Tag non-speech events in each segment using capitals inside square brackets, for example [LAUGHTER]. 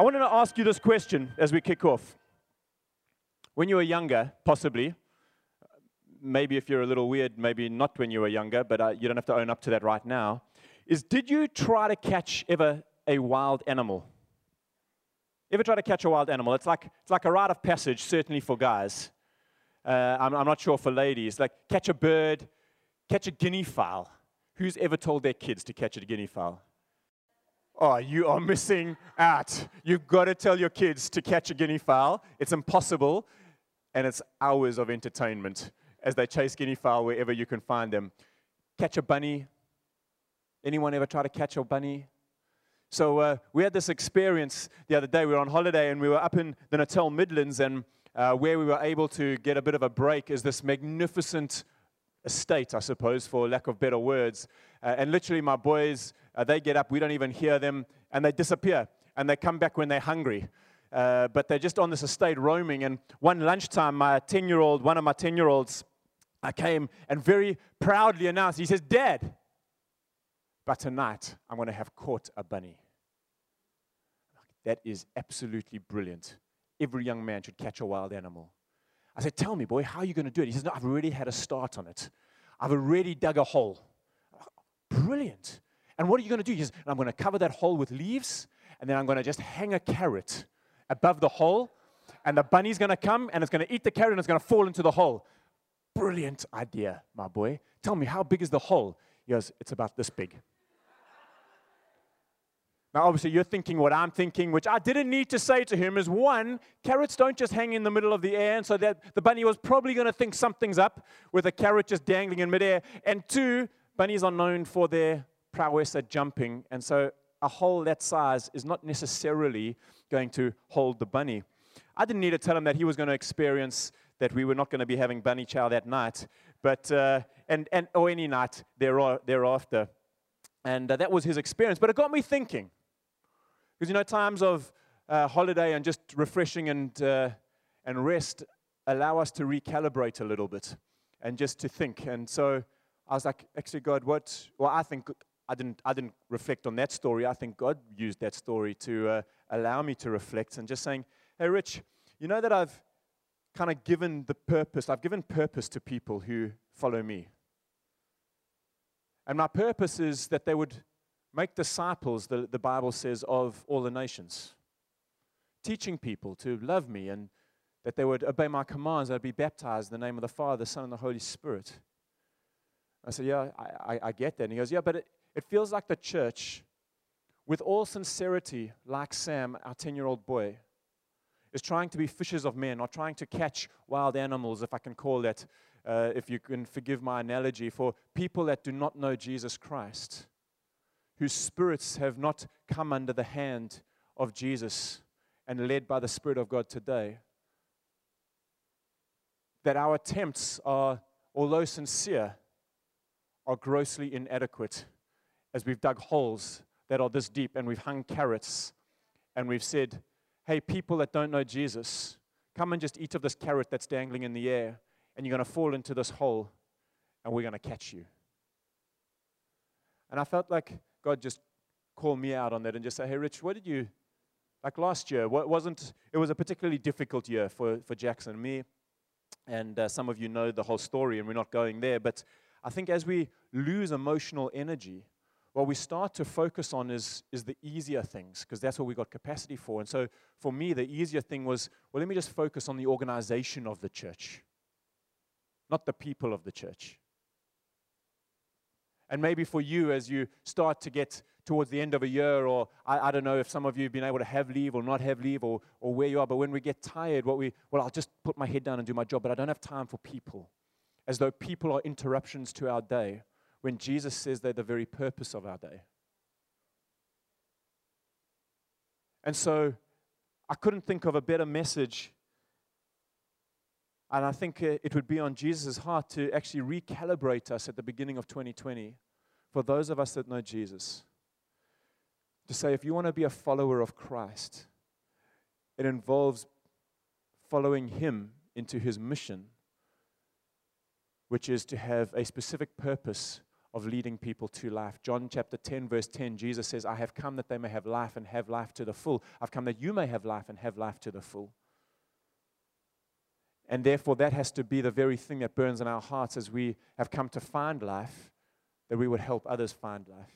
I wanted to ask you this question as we kick off. When you were younger, possibly, maybe if you're a little weird, maybe not when you were younger, but uh, you don't have to own up to that right now, is did you try to catch ever a wild animal? Ever try to catch a wild animal? It's like, it's like a rite of passage, certainly for guys. Uh, I'm, I'm not sure for ladies. Like, catch a bird, catch a guinea fowl. Who's ever told their kids to catch a guinea fowl? Oh, you are missing out. You've got to tell your kids to catch a guinea fowl. It's impossible, and it's hours of entertainment as they chase guinea fowl wherever you can find them. Catch a bunny. Anyone ever try to catch a bunny? So uh, we had this experience the other day. We were on holiday and we were up in the Natal Midlands, and uh, where we were able to get a bit of a break is this magnificent estate, I suppose, for lack of better words. Uh, and literally, my boys, uh, they get up, we don't even hear them, and they disappear. And they come back when they're hungry. Uh, but they're just on this estate roaming. And one lunchtime, my 10 year old, one of my 10 year olds, I came and very proudly announced, he says, Dad, but tonight I'm going to have caught a bunny. That is absolutely brilliant. Every young man should catch a wild animal. I said, Tell me, boy, how are you going to do it? He says, No, I've already had a start on it. I've already dug a hole. Brilliant. And what are you going to do? Says, I'm going to cover that hole with leaves, and then I'm going to just hang a carrot above the hole, and the bunny's going to come and it's going to eat the carrot and it's going to fall into the hole. Brilliant idea, my boy. Tell me, how big is the hole? He goes, It's about this big. Now, obviously, you're thinking what I'm thinking, which I didn't need to say to him is one, carrots don't just hang in the middle of the air, and so that the bunny was probably going to think something's up with a carrot just dangling in midair. And two, bunnies are known for their prowess at jumping, and so a hole that size is not necessarily going to hold the bunny. I didn't need to tell him that he was going to experience that we were not going to be having bunny chow that night, but uh, and and or any night thereafter, and uh, that was his experience. But it got me thinking. Because you know, times of uh, holiday and just refreshing and, uh, and rest allow us to recalibrate a little bit and just to think. And so I was like, actually, God, what? Well, I think I didn't, I didn't reflect on that story. I think God used that story to uh, allow me to reflect and just saying, hey, Rich, you know that I've kind of given the purpose, I've given purpose to people who follow me. And my purpose is that they would Make disciples, the, the Bible says, of all the nations. Teaching people to love me and that they would obey my commands, they'd be baptized in the name of the Father, the Son, and the Holy Spirit. I said, Yeah, I, I, I get that. And he goes, Yeah, but it, it feels like the church, with all sincerity, like Sam, our 10 year old boy, is trying to be fishers of men or trying to catch wild animals, if I can call that, uh, if you can forgive my analogy, for people that do not know Jesus Christ whose spirits have not come under the hand of Jesus and led by the Spirit of God today. That our attempts are, although sincere, are grossly inadequate as we've dug holes that are this deep and we've hung carrots and we've said, hey, people that don't know Jesus, come and just eat of this carrot that's dangling in the air and you're going to fall into this hole and we're going to catch you. And I felt like God just called me out on that and just say, hey, Rich, what did you, like last year, what wasn't, it was a particularly difficult year for, for Jackson and me. And uh, some of you know the whole story, and we're not going there. But I think as we lose emotional energy, what we start to focus on is, is the easier things, because that's what we got capacity for. And so for me, the easier thing was, well, let me just focus on the organization of the church, not the people of the church. And maybe for you, as you start to get towards the end of a year, or I, I, don't know if some of you have been able to have leave or not have leave or, or where you are, but when we get tired, what we, well, I'll just put my head down and do my job, but I don't have time for people. As though people are interruptions to our day, when Jesus says they're the very purpose of our day. And so I couldn't think of a better message and I think it would be on Jesus' heart to actually recalibrate us at the beginning of 2020 for those of us that know Jesus. To say, if you want to be a follower of Christ, it involves following Him into His mission, which is to have a specific purpose of leading people to life. John chapter 10, verse 10, Jesus says, I have come that they may have life and have life to the full. I've come that you may have life and have life to the full. And therefore, that has to be the very thing that burns in our hearts as we have come to find life, that we would help others find life.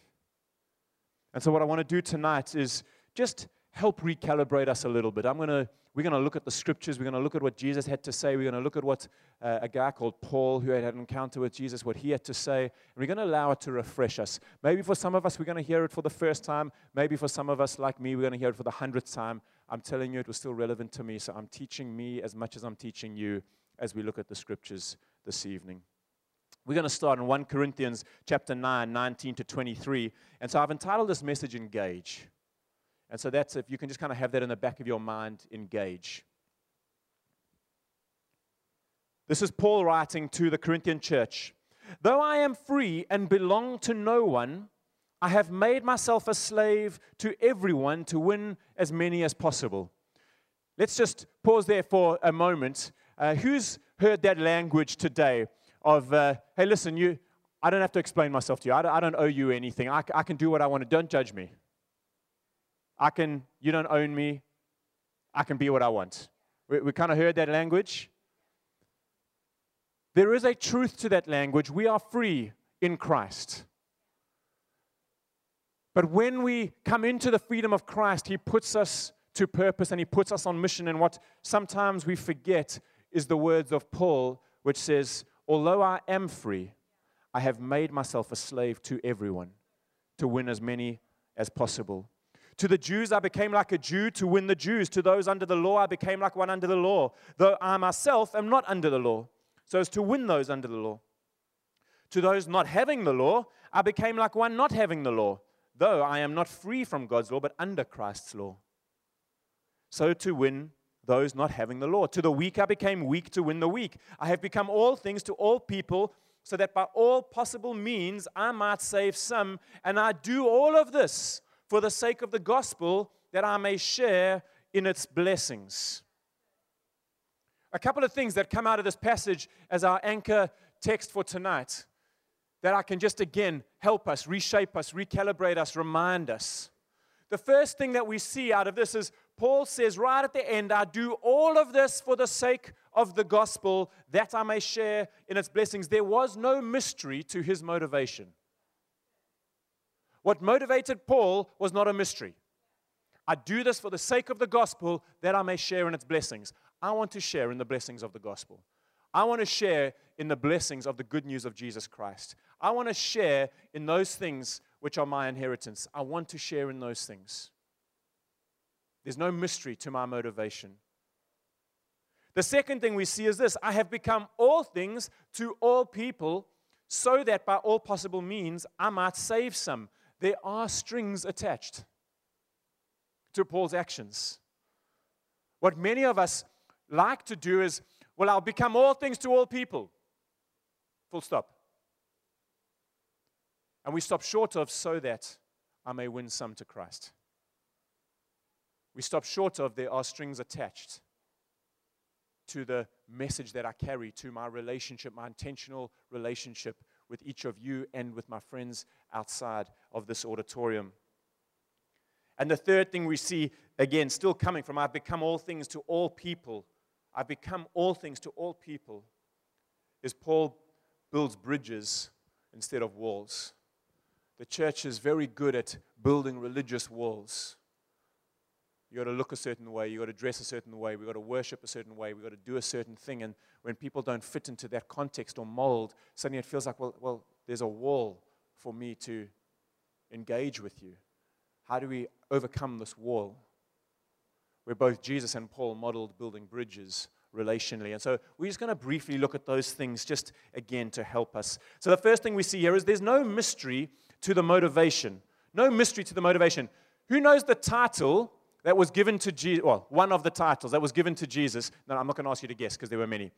And so, what I want to do tonight is just help recalibrate us a little bit. I'm to we're going to look at the scriptures. We're going to look at what Jesus had to say. We're going to look at what uh, a guy called Paul, who had an encounter with Jesus, what he had to say. And we're going to allow it to refresh us. Maybe for some of us, we're going to hear it for the first time. Maybe for some of us, like me, we're going to hear it for the hundredth time. I'm telling you, it was still relevant to me. So I'm teaching me as much as I'm teaching you as we look at the scriptures this evening. We're going to start in 1 Corinthians chapter 9, 19 to 23. And so I've entitled this message Engage. And so that's if you can just kind of have that in the back of your mind, engage. This is Paul writing to the Corinthian church. Though I am free and belong to no one, I have made myself a slave to everyone to win as many as possible. Let's just pause there for a moment. Uh, who's heard that language today of, uh, hey, listen, you, I don't have to explain myself to you. I don't, I don't owe you anything. I, I can do what I want to. Don't judge me. I can, you don't own me. I can be what I want. We, we kind of heard that language. There is a truth to that language. We are free in Christ. But when we come into the freedom of Christ, He puts us to purpose and He puts us on mission. And what sometimes we forget is the words of Paul, which says, Although I am free, I have made myself a slave to everyone to win as many as possible. To the Jews, I became like a Jew to win the Jews. To those under the law, I became like one under the law, though I myself am not under the law, so as to win those under the law. To those not having the law, I became like one not having the law, though I am not free from God's law, but under Christ's law. So to win those not having the law. To the weak, I became weak to win the weak. I have become all things to all people, so that by all possible means I might save some. And I do all of this for the sake of the gospel, that I may share in its blessings. A couple of things that come out of this passage as our anchor text for tonight that I can just again help us, reshape us, recalibrate us, remind us. The first thing that we see out of this is Paul says right at the end, I do all of this for the sake of the gospel that I may share in its blessings. There was no mystery to his motivation. What motivated Paul was not a mystery. I do this for the sake of the gospel that I may share in its blessings. I want to share in the blessings of the gospel. I want to share in the blessings of the good news of Jesus Christ. I want to share in those things which are my inheritance. I want to share in those things. There's no mystery to my motivation. The second thing we see is this I have become all things to all people so that by all possible means I might save some there are strings attached to Paul's actions. What many of us like to do is, well, I'll become all things to all people. Full stop. And we stop short of so that I may win some to Christ. We stop short of there are strings attached to the message that I carry, to my relationship, my intentional relationship with each of you and with my friends outside of this auditorium. And the third thing we see, again, still coming from I've become all things to all people. I've become all things to all people, is Paul builds bridges instead of walls. The church is very good at building religious walls. You got to look a certain way, you got to dress a certain way, we got to worship a certain way, we got to do a certain thing. And when people don't fit into that context or mold, suddenly it feels like, well, well, there's a wall for me to engage with you. How do we overcome this wall? Where both Jesus and Paul modeled building bridges relationally. And so we're just going to briefly look at those things just again to help us. So the first thing we see here is there's no mystery to the motivation. No mystery to the motivation. Who knows the title that was given to Jesus? Well, one of the titles that was given to Jesus. No, I'm not going to ask you to guess because there were many.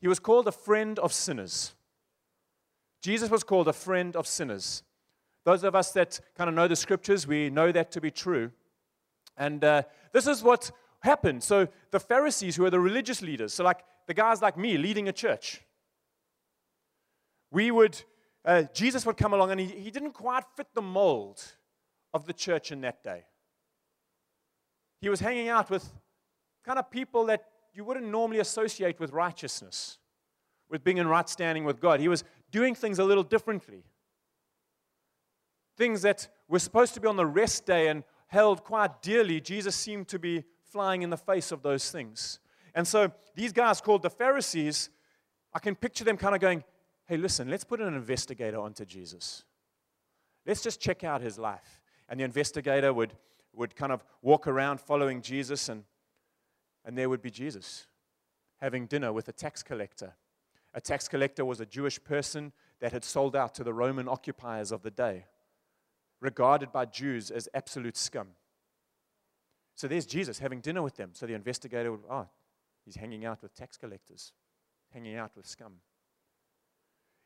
He was called a friend of sinners. Jesus was called a friend of sinners. Those of us that kind of know the scriptures, we know that to be true. And uh, this is what happened. So the Pharisees, who are the religious leaders, so like the guys like me leading a church, we would uh, Jesus would come along and he, he didn't quite fit the mold of the church in that day. He was hanging out with kind of people that you wouldn't normally associate with righteousness, with being in right standing with God. He was doing things a little differently. Things that were supposed to be on the rest day and held quite dearly, Jesus seemed to be flying in the face of those things. And so these guys called the Pharisees, I can picture them kind of going, hey, listen, let's put an investigator onto Jesus. Let's just check out his life. And the investigator would, would kind of walk around following Jesus, and, and there would be Jesus having dinner with a tax collector. A tax collector was a Jewish person that had sold out to the Roman occupiers of the day, regarded by Jews as absolute scum. So there's Jesus having dinner with them. So the investigator would, oh, he's hanging out with tax collectors, hanging out with scum.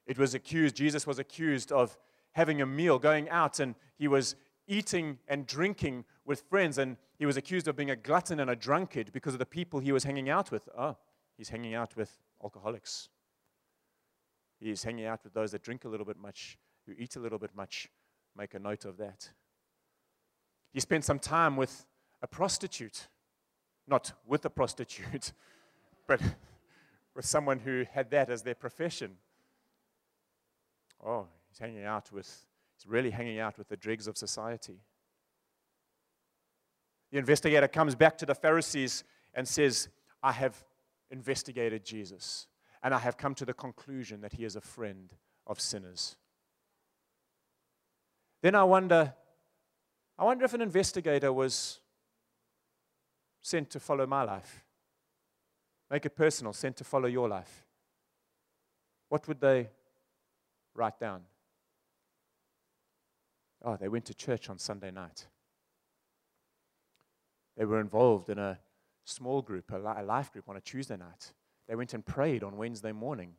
It was accused, Jesus was accused of having a meal, going out, and he was eating and drinking with friends, and he was accused of being a glutton and a drunkard because of the people he was hanging out with. Oh, he's hanging out with alcoholics. He's hanging out with those that drink a little bit much, who eat a little bit much. Make a note of that. He spent some time with a prostitute, not with a prostitute, [LAUGHS] but [LAUGHS] with someone who had that as their profession. Oh, he's hanging out with, he's really hanging out with the dregs of society. The investigator comes back to the Pharisees and says, I have investigated Jesus, and I have come to the conclusion that he is a friend of sinners. Then I wonder, I wonder if an investigator was sent to follow my life. Make it personal, sent to follow your life. What would they write down? Oh, they went to church on Sunday night. They were involved in a small group, a life group on a Tuesday night. They went and prayed on Wednesday morning.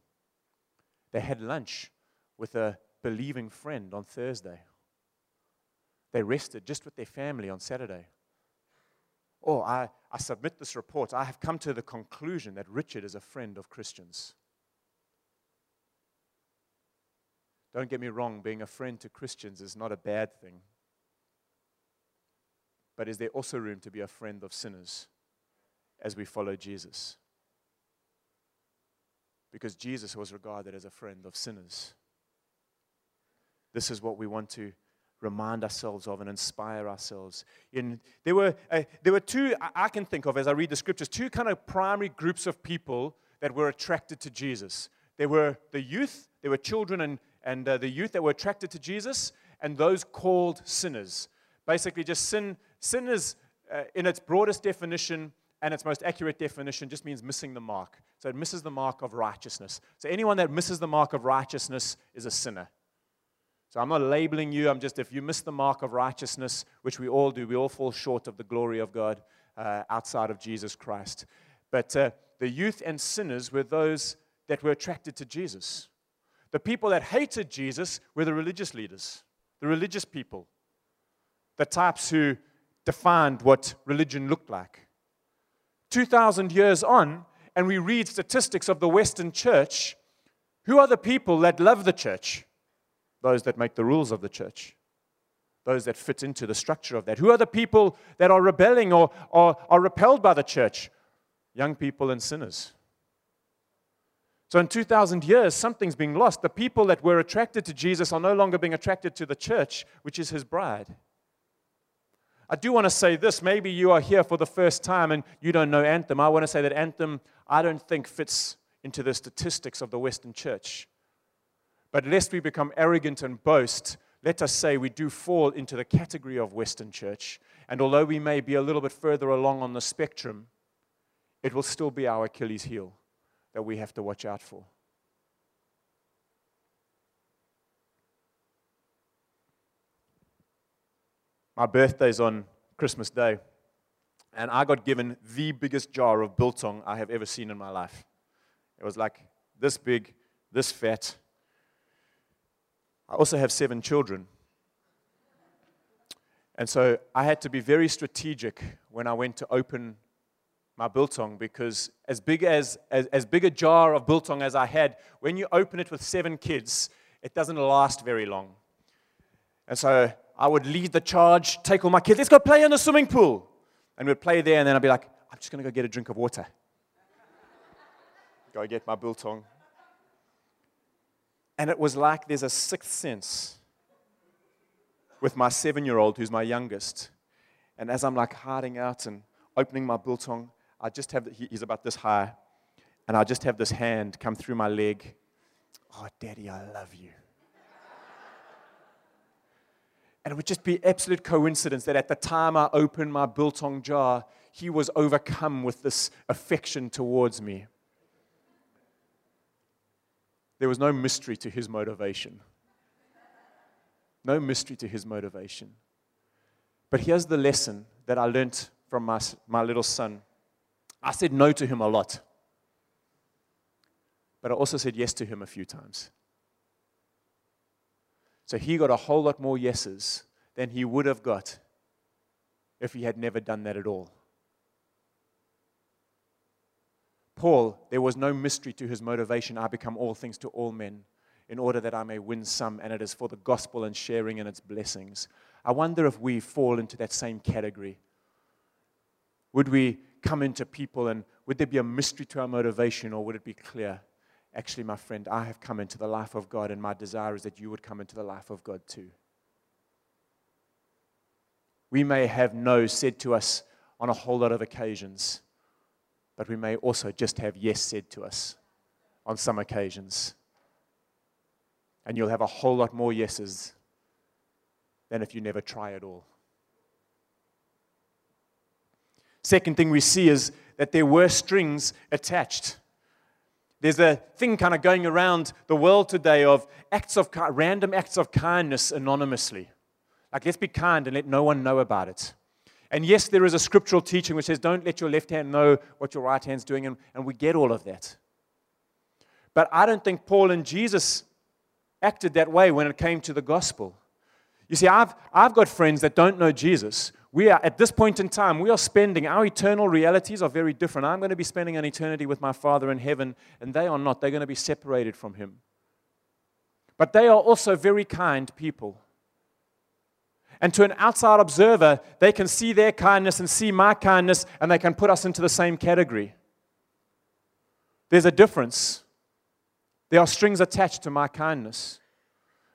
They had lunch with a believing friend on Thursday. They rested just with their family on Saturday. Oh, I, I submit this report. I have come to the conclusion that Richard is a friend of Christians. Don't get me wrong, being a friend to Christians is not a bad thing. But is there also room to be a friend of sinners as we follow Jesus? Because Jesus was regarded as a friend of sinners. This is what we want to remind ourselves of and inspire ourselves. In, there, were, uh, there were two, I can think of as I read the scriptures, two kind of primary groups of people that were attracted to Jesus. There were the youth, there were children and, and uh, the youth that were attracted to Jesus, and those called sinners. Basically, just sin, sinners uh, in its broadest definition and its most accurate definition just means missing the mark. So it misses the mark of righteousness. So anyone that misses the mark of righteousness is a sinner. So I'm not labeling you. I'm just, if you miss the mark of righteousness, which we all do, we all fall short of the glory of God uh, outside of Jesus Christ. But uh, the youth and sinners were those that were attracted to Jesus. The people that hated Jesus were the religious leaders, the religious people, the types who defined what religion looked like. 2,000 years on, and we read statistics of the Western church, who are the people that love the church? Those that make the rules of the church, those that fit into the structure of that. Who are the people that are rebelling or, or are repelled by the church? Young people and sinners. So in 2,000 years, something's being lost. The people that were attracted to Jesus are no longer being attracted to the church, which is his bride. I do want to say this. Maybe you are here for the first time and you don't know Anthem. I want to say that Anthem, I don't think, fits into the statistics of the Western church. But lest we become arrogant and boast, let us say we do fall into the category of Western church. And although we may be a little bit further along on the spectrum, it will still be our Achilles heel that we have to watch out for. My birthday's on Christmas Day, and I got given the biggest jar of biltong I have ever seen in my life. It was like this big, this fat. I also have seven children. And so I had to be very strategic when I went to open my biltong because as big as, as, as big a jar of biltong as I had, when you open it with seven kids, it doesn't last very long. And so I would lead the charge, take all my kids, let's go play in the swimming pool. And we'd play there, and then I'd be like, I'm just going to go get a drink of water. go get my biltong. And it was like there's a sixth sense with my seven year old, who's my youngest. And as I'm like hiding out and opening my biltong, I just have, he's about this high, and I just have this hand come through my leg. Oh, Daddy, I love you. And it would just be absolute coincidence that at the time I opened my biltong jar, he was overcome with this affection towards me. There was no mystery to his motivation. No mystery to his motivation. But here's the lesson that I learned from my, my little son. I said no to him a lot, but I also said yes to him a few times. So he got a whole lot more yeses than he would have got if he had never done that at all. Paul, there was no mystery to his motivation. I become all things to all men in order that I may win some, and it is for the gospel and sharing in its blessings. I wonder if we fall into that same category. Would we come into people and would there be a mystery to our motivation, or would it be clear? Actually, my friend, I have come into the life of God, and my desire is that you would come into the life of God too. We may have no said to us on a whole lot of occasions, but we may also just have yes said to us on some occasions. And you'll have a whole lot more yeses than if you never try at all. Second thing we see is that there were strings attached. There's a thing kind of going around the world today of acts of random acts of kindness anonymously. Like, let's be kind and let no one know about it. And yes, there is a scriptural teaching which says, don't let your left hand know what your right hand's doing, and, and we get all of that. But I don't think Paul and Jesus acted that way when it came to the gospel. You see, I've, I've got friends that don't know Jesus. We are, at this point in time, we are spending, our eternal realities are very different. I'm going to be spending an eternity with my Father in heaven, and they are not. They're going to be separated from Him. But they are also very kind people. And to an outside observer, they can see their kindness and see my kindness, and they can put us into the same category. There's a difference. There are strings attached to my kindness.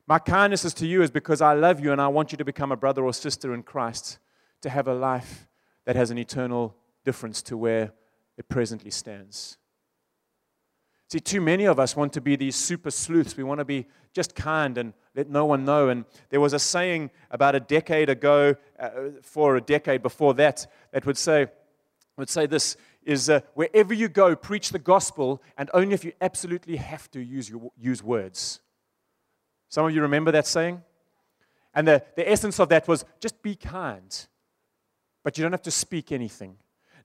My kindness is to you is because I love you and I want you to become a brother or sister in Christ, to have a life that has an eternal difference to where it presently stands. See, too many of us want to be these super sleuths. We want to be just kind and let no one know. And there was a saying about a decade ago, uh, for a decade before that, that would say, would say this is uh, wherever you go, preach the gospel, and only if you absolutely have to use, your, use words. Some of you remember that saying? And the, the essence of that was just be kind, but you don't have to speak anything.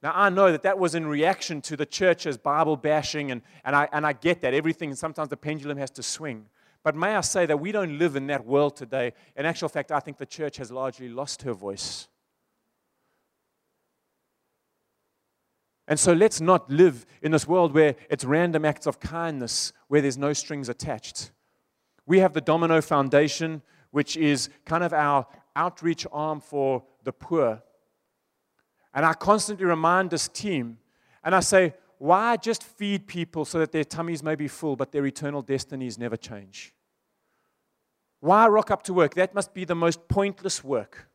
Now, I know that that was in reaction to the church's Bible bashing, and, and, I, and I get that. Everything, sometimes the pendulum has to swing. But may I say that we don't live in that world today. In actual fact, I think the church has largely lost her voice. And so let's not live in this world where it's random acts of kindness, where there's no strings attached. We have the Domino Foundation, which is kind of our outreach arm for the poor. And I constantly remind this team, and I say, why just feed people so that their tummies may be full, but their eternal destinies never change? Why rock up to work? That must be the most pointless work.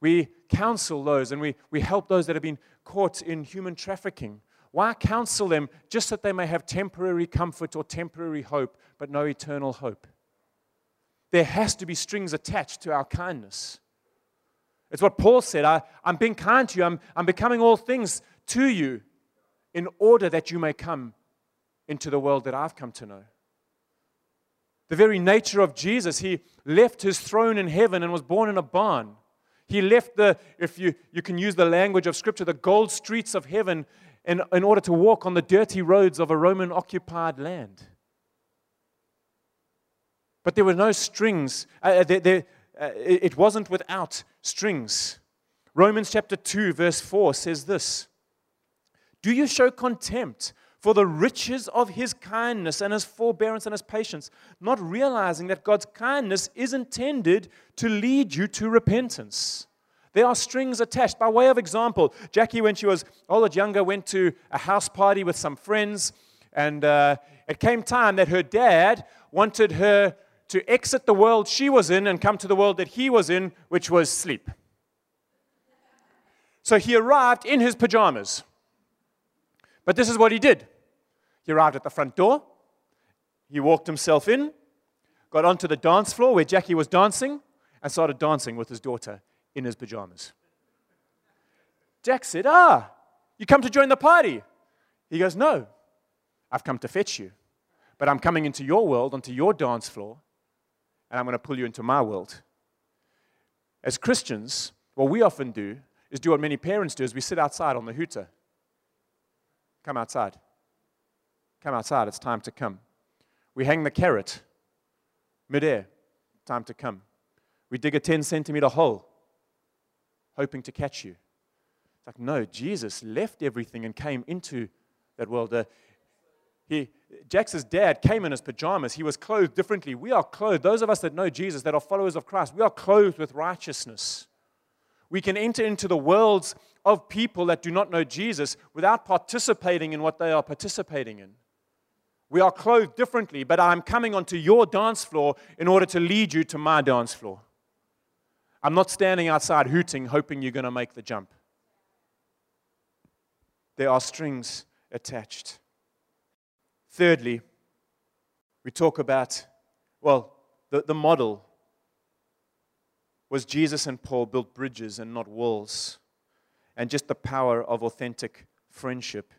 We counsel those and we, we help those that have been caught in human trafficking. Why counsel them just that they may have temporary comfort or temporary hope, but no eternal hope? There has to be strings attached to our kindness. It's what Paul said I, am being kind to you, I'm, I'm becoming all things to you in order that you may come into the world that I've come to know. The very nature of Jesus, he left his throne in heaven and was born in a barn. He left the, if you, you can use the language of Scripture, the gold streets of heaven in, in order to walk on the dirty roads of a Roman occupied land. But there were no strings. Uh, uh there, there, uh, it wasn't without strings. Romans chapter 2, verse 4 says this Do you show contempt for the riches of his kindness and his forbearance and his patience, not realizing that God's kindness is intended to lead you to repentance. There are strings attached. By way of example, Jackie, when she was a lot younger, went to a house party with some friends, and uh, it came time that her dad wanted her to exit the world she was in and come to the world that he was in, which was sleep. So he arrived in his pajamas. But this is what he did he arrived at the front door, he walked himself in, got onto the dance floor where Jackie was dancing, and started dancing with his daughter in his pajamas. Jack said, Ah, you come to join the party? He goes, No, I've come to fetch you. But I'm coming into your world, onto your dance floor, and I'm going to pull you into my world. As Christians, what we often do is do what many parents do is we sit outside on the hooter. Come outside. Come outside. It's time to come. We hang the carrot midair. Time to come. We dig a 10 centimeter hole, hoping to catch you. It's like, no, Jesus left everything and came into that world. Uh, he, Jax's dad came in his pajamas. He was clothed differently. We are clothed. Those of us that know Jesus, that are followers of Christ, we are clothed with righteousness. We can enter into the worlds of people that do not know Jesus without participating in what they are participating in. We are clothed differently, but I'm coming onto your dance floor in order to lead you to my dance floor. I'm not standing outside hooting, hoping you're going to make the jump. There are strings attached. Thirdly, we talk about, well, the, the model was Jesus and Paul built bridges and not walls, and just the power of authentic friendship.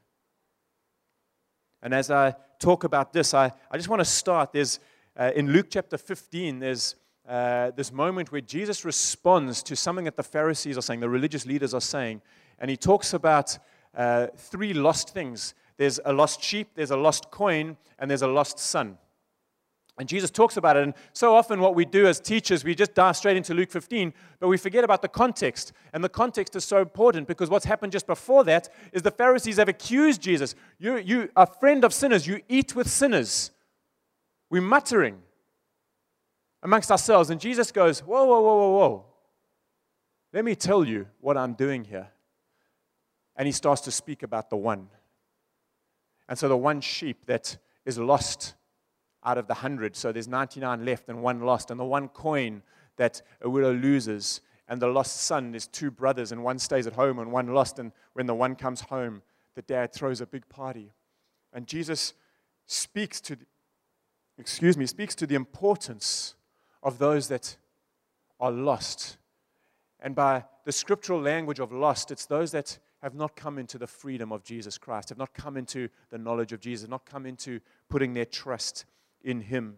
And as I talk about this, I, I just want to start. There's uh, in Luke chapter 15, there's uh, this moment where Jesus responds to something that the Pharisees are saying, the religious leaders are saying, and he talks about uh, three lost things there's a lost sheep, there's a lost coin, and there's a lost son. And Jesus talks about it. And so often, what we do as teachers, we just dive straight into Luke 15, but we forget about the context. And the context is so important because what's happened just before that is the Pharisees have accused Jesus. You, you are a friend of sinners, you eat with sinners. We're muttering amongst ourselves. And Jesus goes, Whoa, whoa, whoa, whoa, whoa. Let me tell you what I'm doing here. And he starts to speak about the one. And so the one sheep that is lost out of the hundred. So there's 99 left and one lost. And the one coin that a widow loses, and the lost son, there's two brothers, and one stays at home and one lost. And when the one comes home, the dad throws a big party. And Jesus speaks to, excuse me, speaks to the importance of those that are lost. And by the scriptural language of lost, it's those that have not come into the freedom of Jesus Christ, have not come into the knowledge of Jesus, not come into putting their trust in him.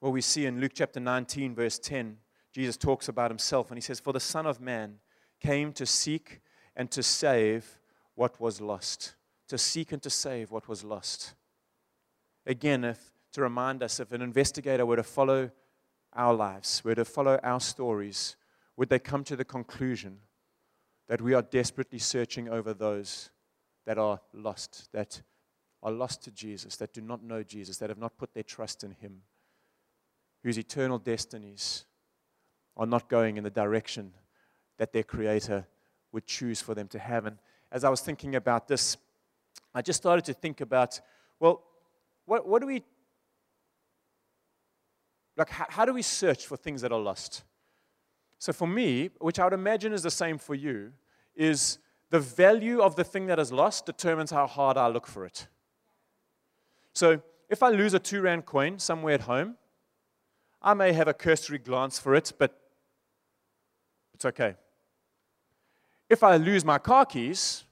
Well, we see in Luke chapter 19, verse 10, Jesus talks about himself and he says, For the Son of Man came to seek and to save what was lost. To seek and to save what was lost. Again, if, to remind us if an investigator were to follow our lives, were to follow our stories, would they come to the conclusion that we are desperately searching over those that are lost, that are lost to Jesus, that do not know Jesus, that have not put their trust in Him, whose eternal destinies are not going in the direction that their Creator would choose for them to have. And as I was thinking about this, I just started to think about well, what, what do we, like, how, how do we search for things that are lost? So for me, which I would imagine is the same for you, is the value of the thing that is lost determines how hard I look for it. So if I lose a two rand coin somewhere at home, I may have a cursory glance for it, but it's okay. If I lose my car keys,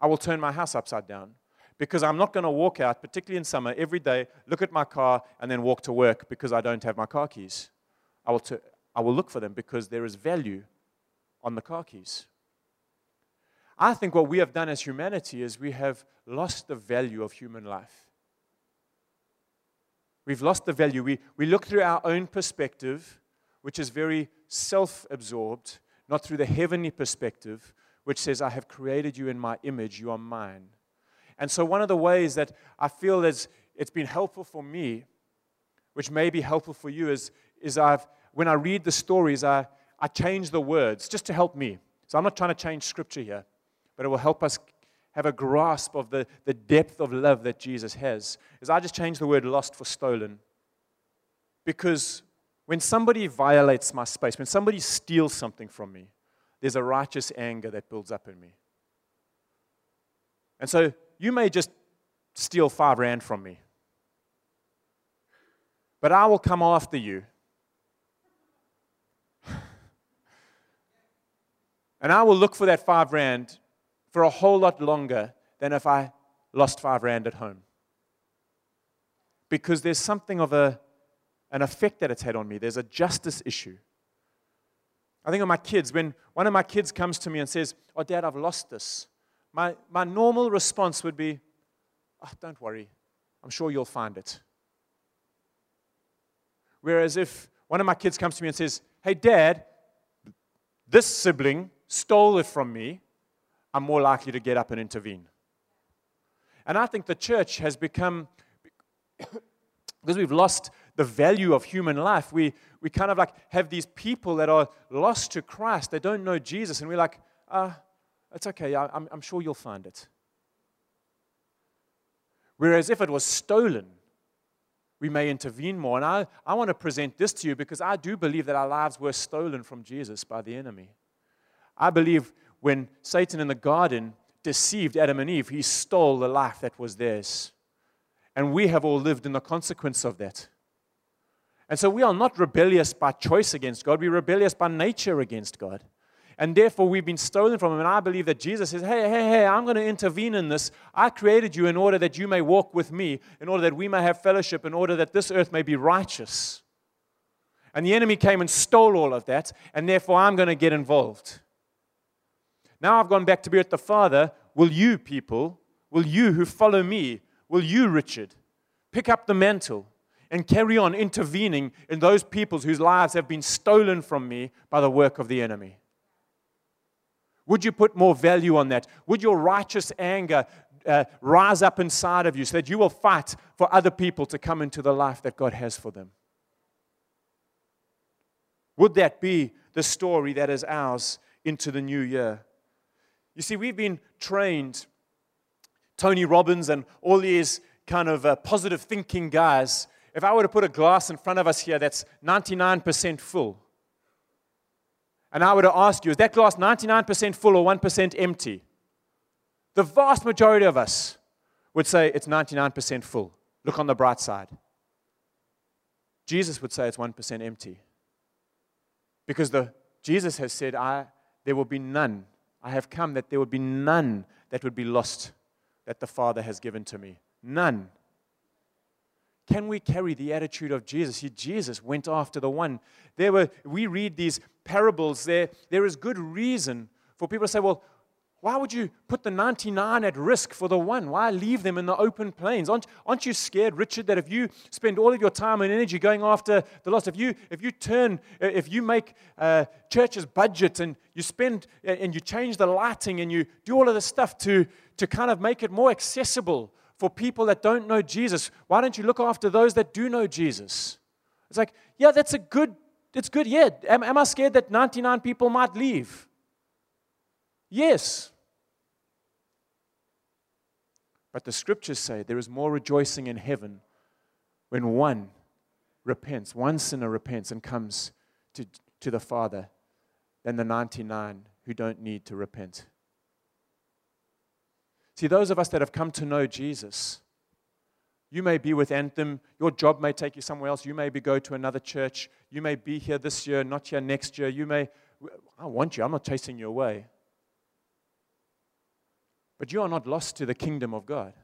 I will turn my house upside down because I'm not going to walk out, particularly in summer, every day, look at my car, and then walk to work because I don't have my car keys. I will, t- I will look for them because there is value on the car keys. I think what we have done as humanity is we have lost the value of human life. We've lost the value. We, we look through our own perspective, which is very self absorbed, not through the heavenly perspective, which says, I have created you in my image, you are mine. And so, one of the ways that I feel is it's been helpful for me, which may be helpful for you, is, is I've, when I read the stories, I, I change the words just to help me. So, I'm not trying to change scripture here, but it will help us have a grasp of the, the depth of love that Jesus has. Is I just change the word lost for stolen. Because when somebody violates my space, when somebody steals something from me, there's a righteous anger that builds up in me. And so you may just steal five rand from me, but I will come after you. And I will look for that five rand for a whole lot longer than if I lost five rand at home. Because there's something of a, an effect that it's had on me. There's a justice issue. I think of my kids, when one of my kids comes to me and says, Oh, Dad, I've lost this, my, my normal response would be, Oh, don't worry, I'm sure you'll find it. Whereas if one of my kids comes to me and says, Hey, Dad, this sibling stole it from me, I'm more likely to get up and intervene. And I think the church has become, [COUGHS] because we've lost the value of human life, we, we kind of like have these people that are lost to Christ, they don't know Jesus, and we're like, ah, uh, it's okay, I, I'm, I'm sure you'll find it. Whereas if it was stolen, we may intervene more. And I, I want to present this to you because I do believe that our lives were stolen from Jesus by the enemy. I believe when Satan in the garden deceived Adam and Eve, he stole the life that was theirs. And we have all lived in the consequence of that. And so we are not rebellious by choice against God, we're rebellious by nature against God. And therefore, we've been stolen from Him. And I believe that Jesus says, Hey, hey, hey, I'm going to intervene in this. I created you in order that you may walk with me, in order that we may have fellowship, in order that this earth may be righteous. And the enemy came and stole all of that, and therefore I'm going to get involved. Now I've gone back to be with the Father. Will you, people, will you who follow me, will you, Richard, pick up the mantle and carry on intervening in those peoples whose lives have been stolen from me by the work of the enemy? Would you put more value on that? Would your righteous anger uh, rise up inside of you so that you will fight for other people to come into the life that God has for them? Would that be the story that is ours into the new year? You see, we've been trained, Tony Robbins and all these kind of uh, positive thinking guys. If I were to put a glass in front of us here that's 99% full, and I were to ask you, is that glass 99% full or 1% empty? The vast majority of us would say it's 99% full. Look on the bright side. Jesus would say it's 1% empty. Because the, Jesus has said, I, there will be none I have come that there would be none that would be lost that the Father has given to me. None. Can we carry the attitude of Jesus? See, Jesus went after the one. There were, we read these parables, there, there is good reason for people to say, well, why would you put the 99 at risk for the one? Why leave them in the open plains? Aren't, aren't you scared, Richard, that if you spend all of your time and energy going after the lost, if you, if you turn, if you make uh, churches budget and you spend and you change the lighting and you do all of this stuff to, to kind of make it more accessible for people that don't know Jesus, why don't you look after those that do know Jesus? It's like, yeah, that's a good, it's good. Yeah. Am, am I scared that 99 people might leave? Yes. But the scriptures say there is more rejoicing in heaven when one repents, one sinner repents and comes to, to the Father than the 99 who don't need to repent. See, those of us that have come to know Jesus, you may be with Anthem, your job may take you somewhere else, you may be go to another church, you may be here this year, not here next year, you may, I want you, I'm not chasing you away. But you are not lost to the kingdom of God.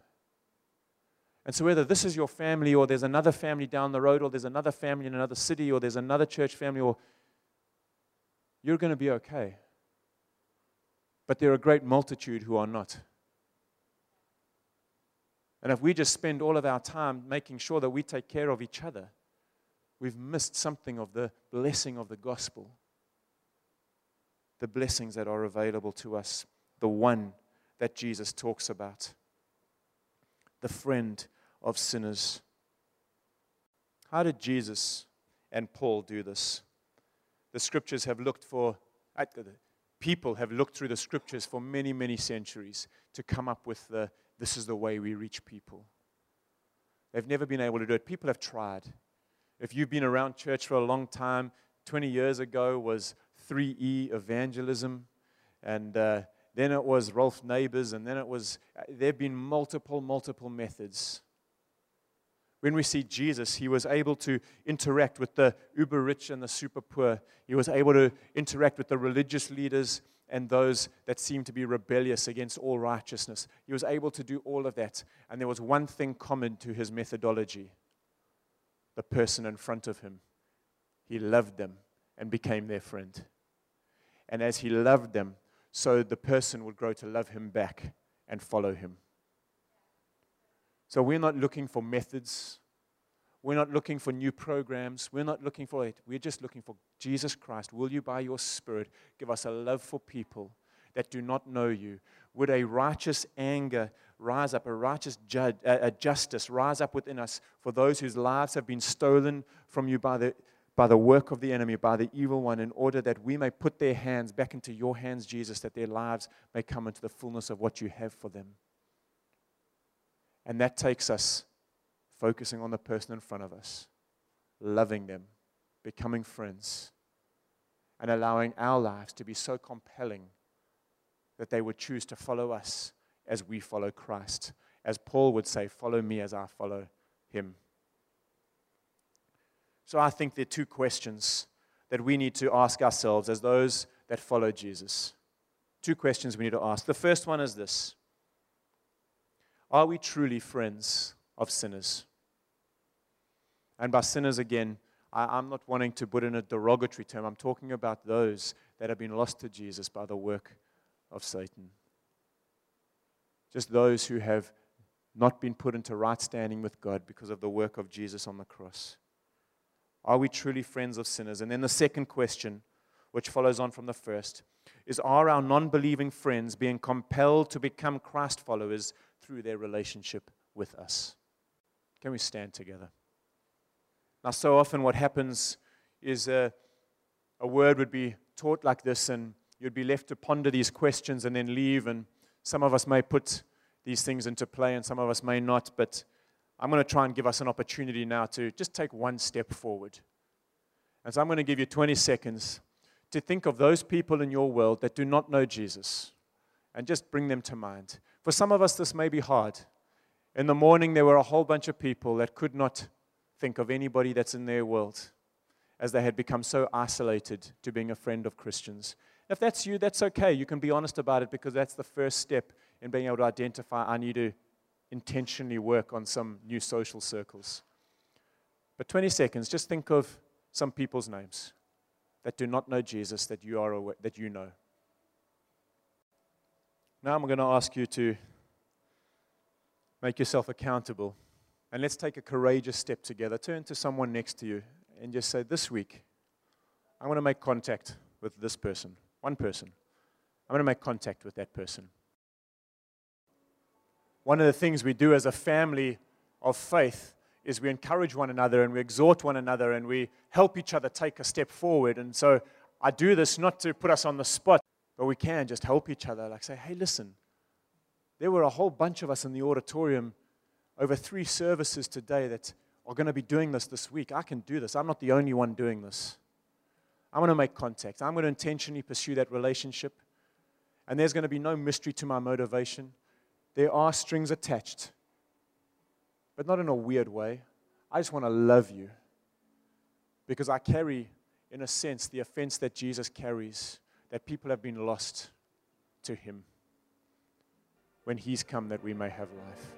And so, whether this is your family, or there's another family down the road, or there's another family in another city, or there's another church family, or you're going to be okay. But there are a great multitude who are not. And if we just spend all of our time making sure that we take care of each other, we've missed something of the blessing of the gospel. The blessings that are available to us, the one that Jesus talks about. the friend of sinners. How did Jesus and Paul do this? The scriptures have looked for, people have looked through the scriptures for many, many centuries to come up with the this is the way we reach people. They've never been able to do it. People have tried. If you've been around church for a long time, 20 years ago was 3E evangelism, and uh, then it was Rolf Neighbors, and then it was, uh, there have been multiple, multiple methods. When we see Jesus, he was able to interact with the uber rich and the super poor. He was able to interact with the religious leaders and those that seemed to be rebellious against all righteousness. He was able to do all of that. And there was one thing common to his methodology the person in front of him. He loved them and became their friend. And as he loved them, so the person would grow to love him back and follow him. So we're not looking for methods. We're not looking for new programs. We're not looking for it. We're just looking for Jesus Christ. Will you, by your Spirit, give us a love for people that do not know you? Would a righteous anger rise up, a righteous judge, a justice rise up within us for those whose lives have been stolen from you by the, by the work of the enemy, by the evil one, in order that we may put their hands back into your hands, Jesus, that their lives may come into the fullness of what you have for them? And that takes us focusing on the person in front of us, loving them, becoming friends, and allowing our lives to be so compelling that they would choose to follow us as we follow Christ. As Paul would say, Follow me as I follow him. So I think there are two questions that we need to ask ourselves as those that follow Jesus. Two questions we need to ask. The first one is this Are we truly friends of sinners? And by sinners, again, I, am not wanting to put in a derogatory term. I'm talking about those that have been lost to Jesus by the work of Satan. Just those who have not been put into right standing with God because of the work of Jesus on the cross. Are we truly friends of sinners? And then the second question, which follows on from the first, is Are our non believing friends being compelled to become Christ followers through their relationship with us? Can we stand together? Now, so often what happens is a, a word would be taught like this, and you'd be left to ponder these questions and then leave. And some of us may put these things into play, and some of us may not. But I'm going to try and give us an opportunity now to just take one step forward. And so I'm going to give you 20 seconds to think of those people in your world that do not know Jesus and just bring them to mind. For some of us, this may be hard. In the morning, there were a whole bunch of people that could not think of anybody that's in their world as they had become so isolated to being a friend of Christians. If that's you, that's okay. You can be honest about it because that's the first step in being able to identify I need to intentionally work on some new social circles. But 20 seconds, just think of some people's names that do not know Jesus that you are aware, that you know. Now I'm going to ask you to make yourself accountable and let's take a courageous step together. Turn to someone next to you and just say, This week, I want to make contact with this person, one person. I'm going to make contact with that person. One of the things we do as a family of faith is we encourage one another and we exhort one another and we help each other take a step forward. And so I do this not to put us on the spot, but we can just help each other. Like say, hey, listen, there were a whole bunch of us in the auditorium over three services today that are going to be doing this this week. I can do this. I'm not the only one doing this. I'm going to make contact. I'm going to intentionally pursue that relationship. And there's going to be no mystery to my motivation. There are strings attached, but not in a weird way. I just want to love you because I carry, in a sense, the offense that Jesus carries that people have been lost to him when he's come that we may have life.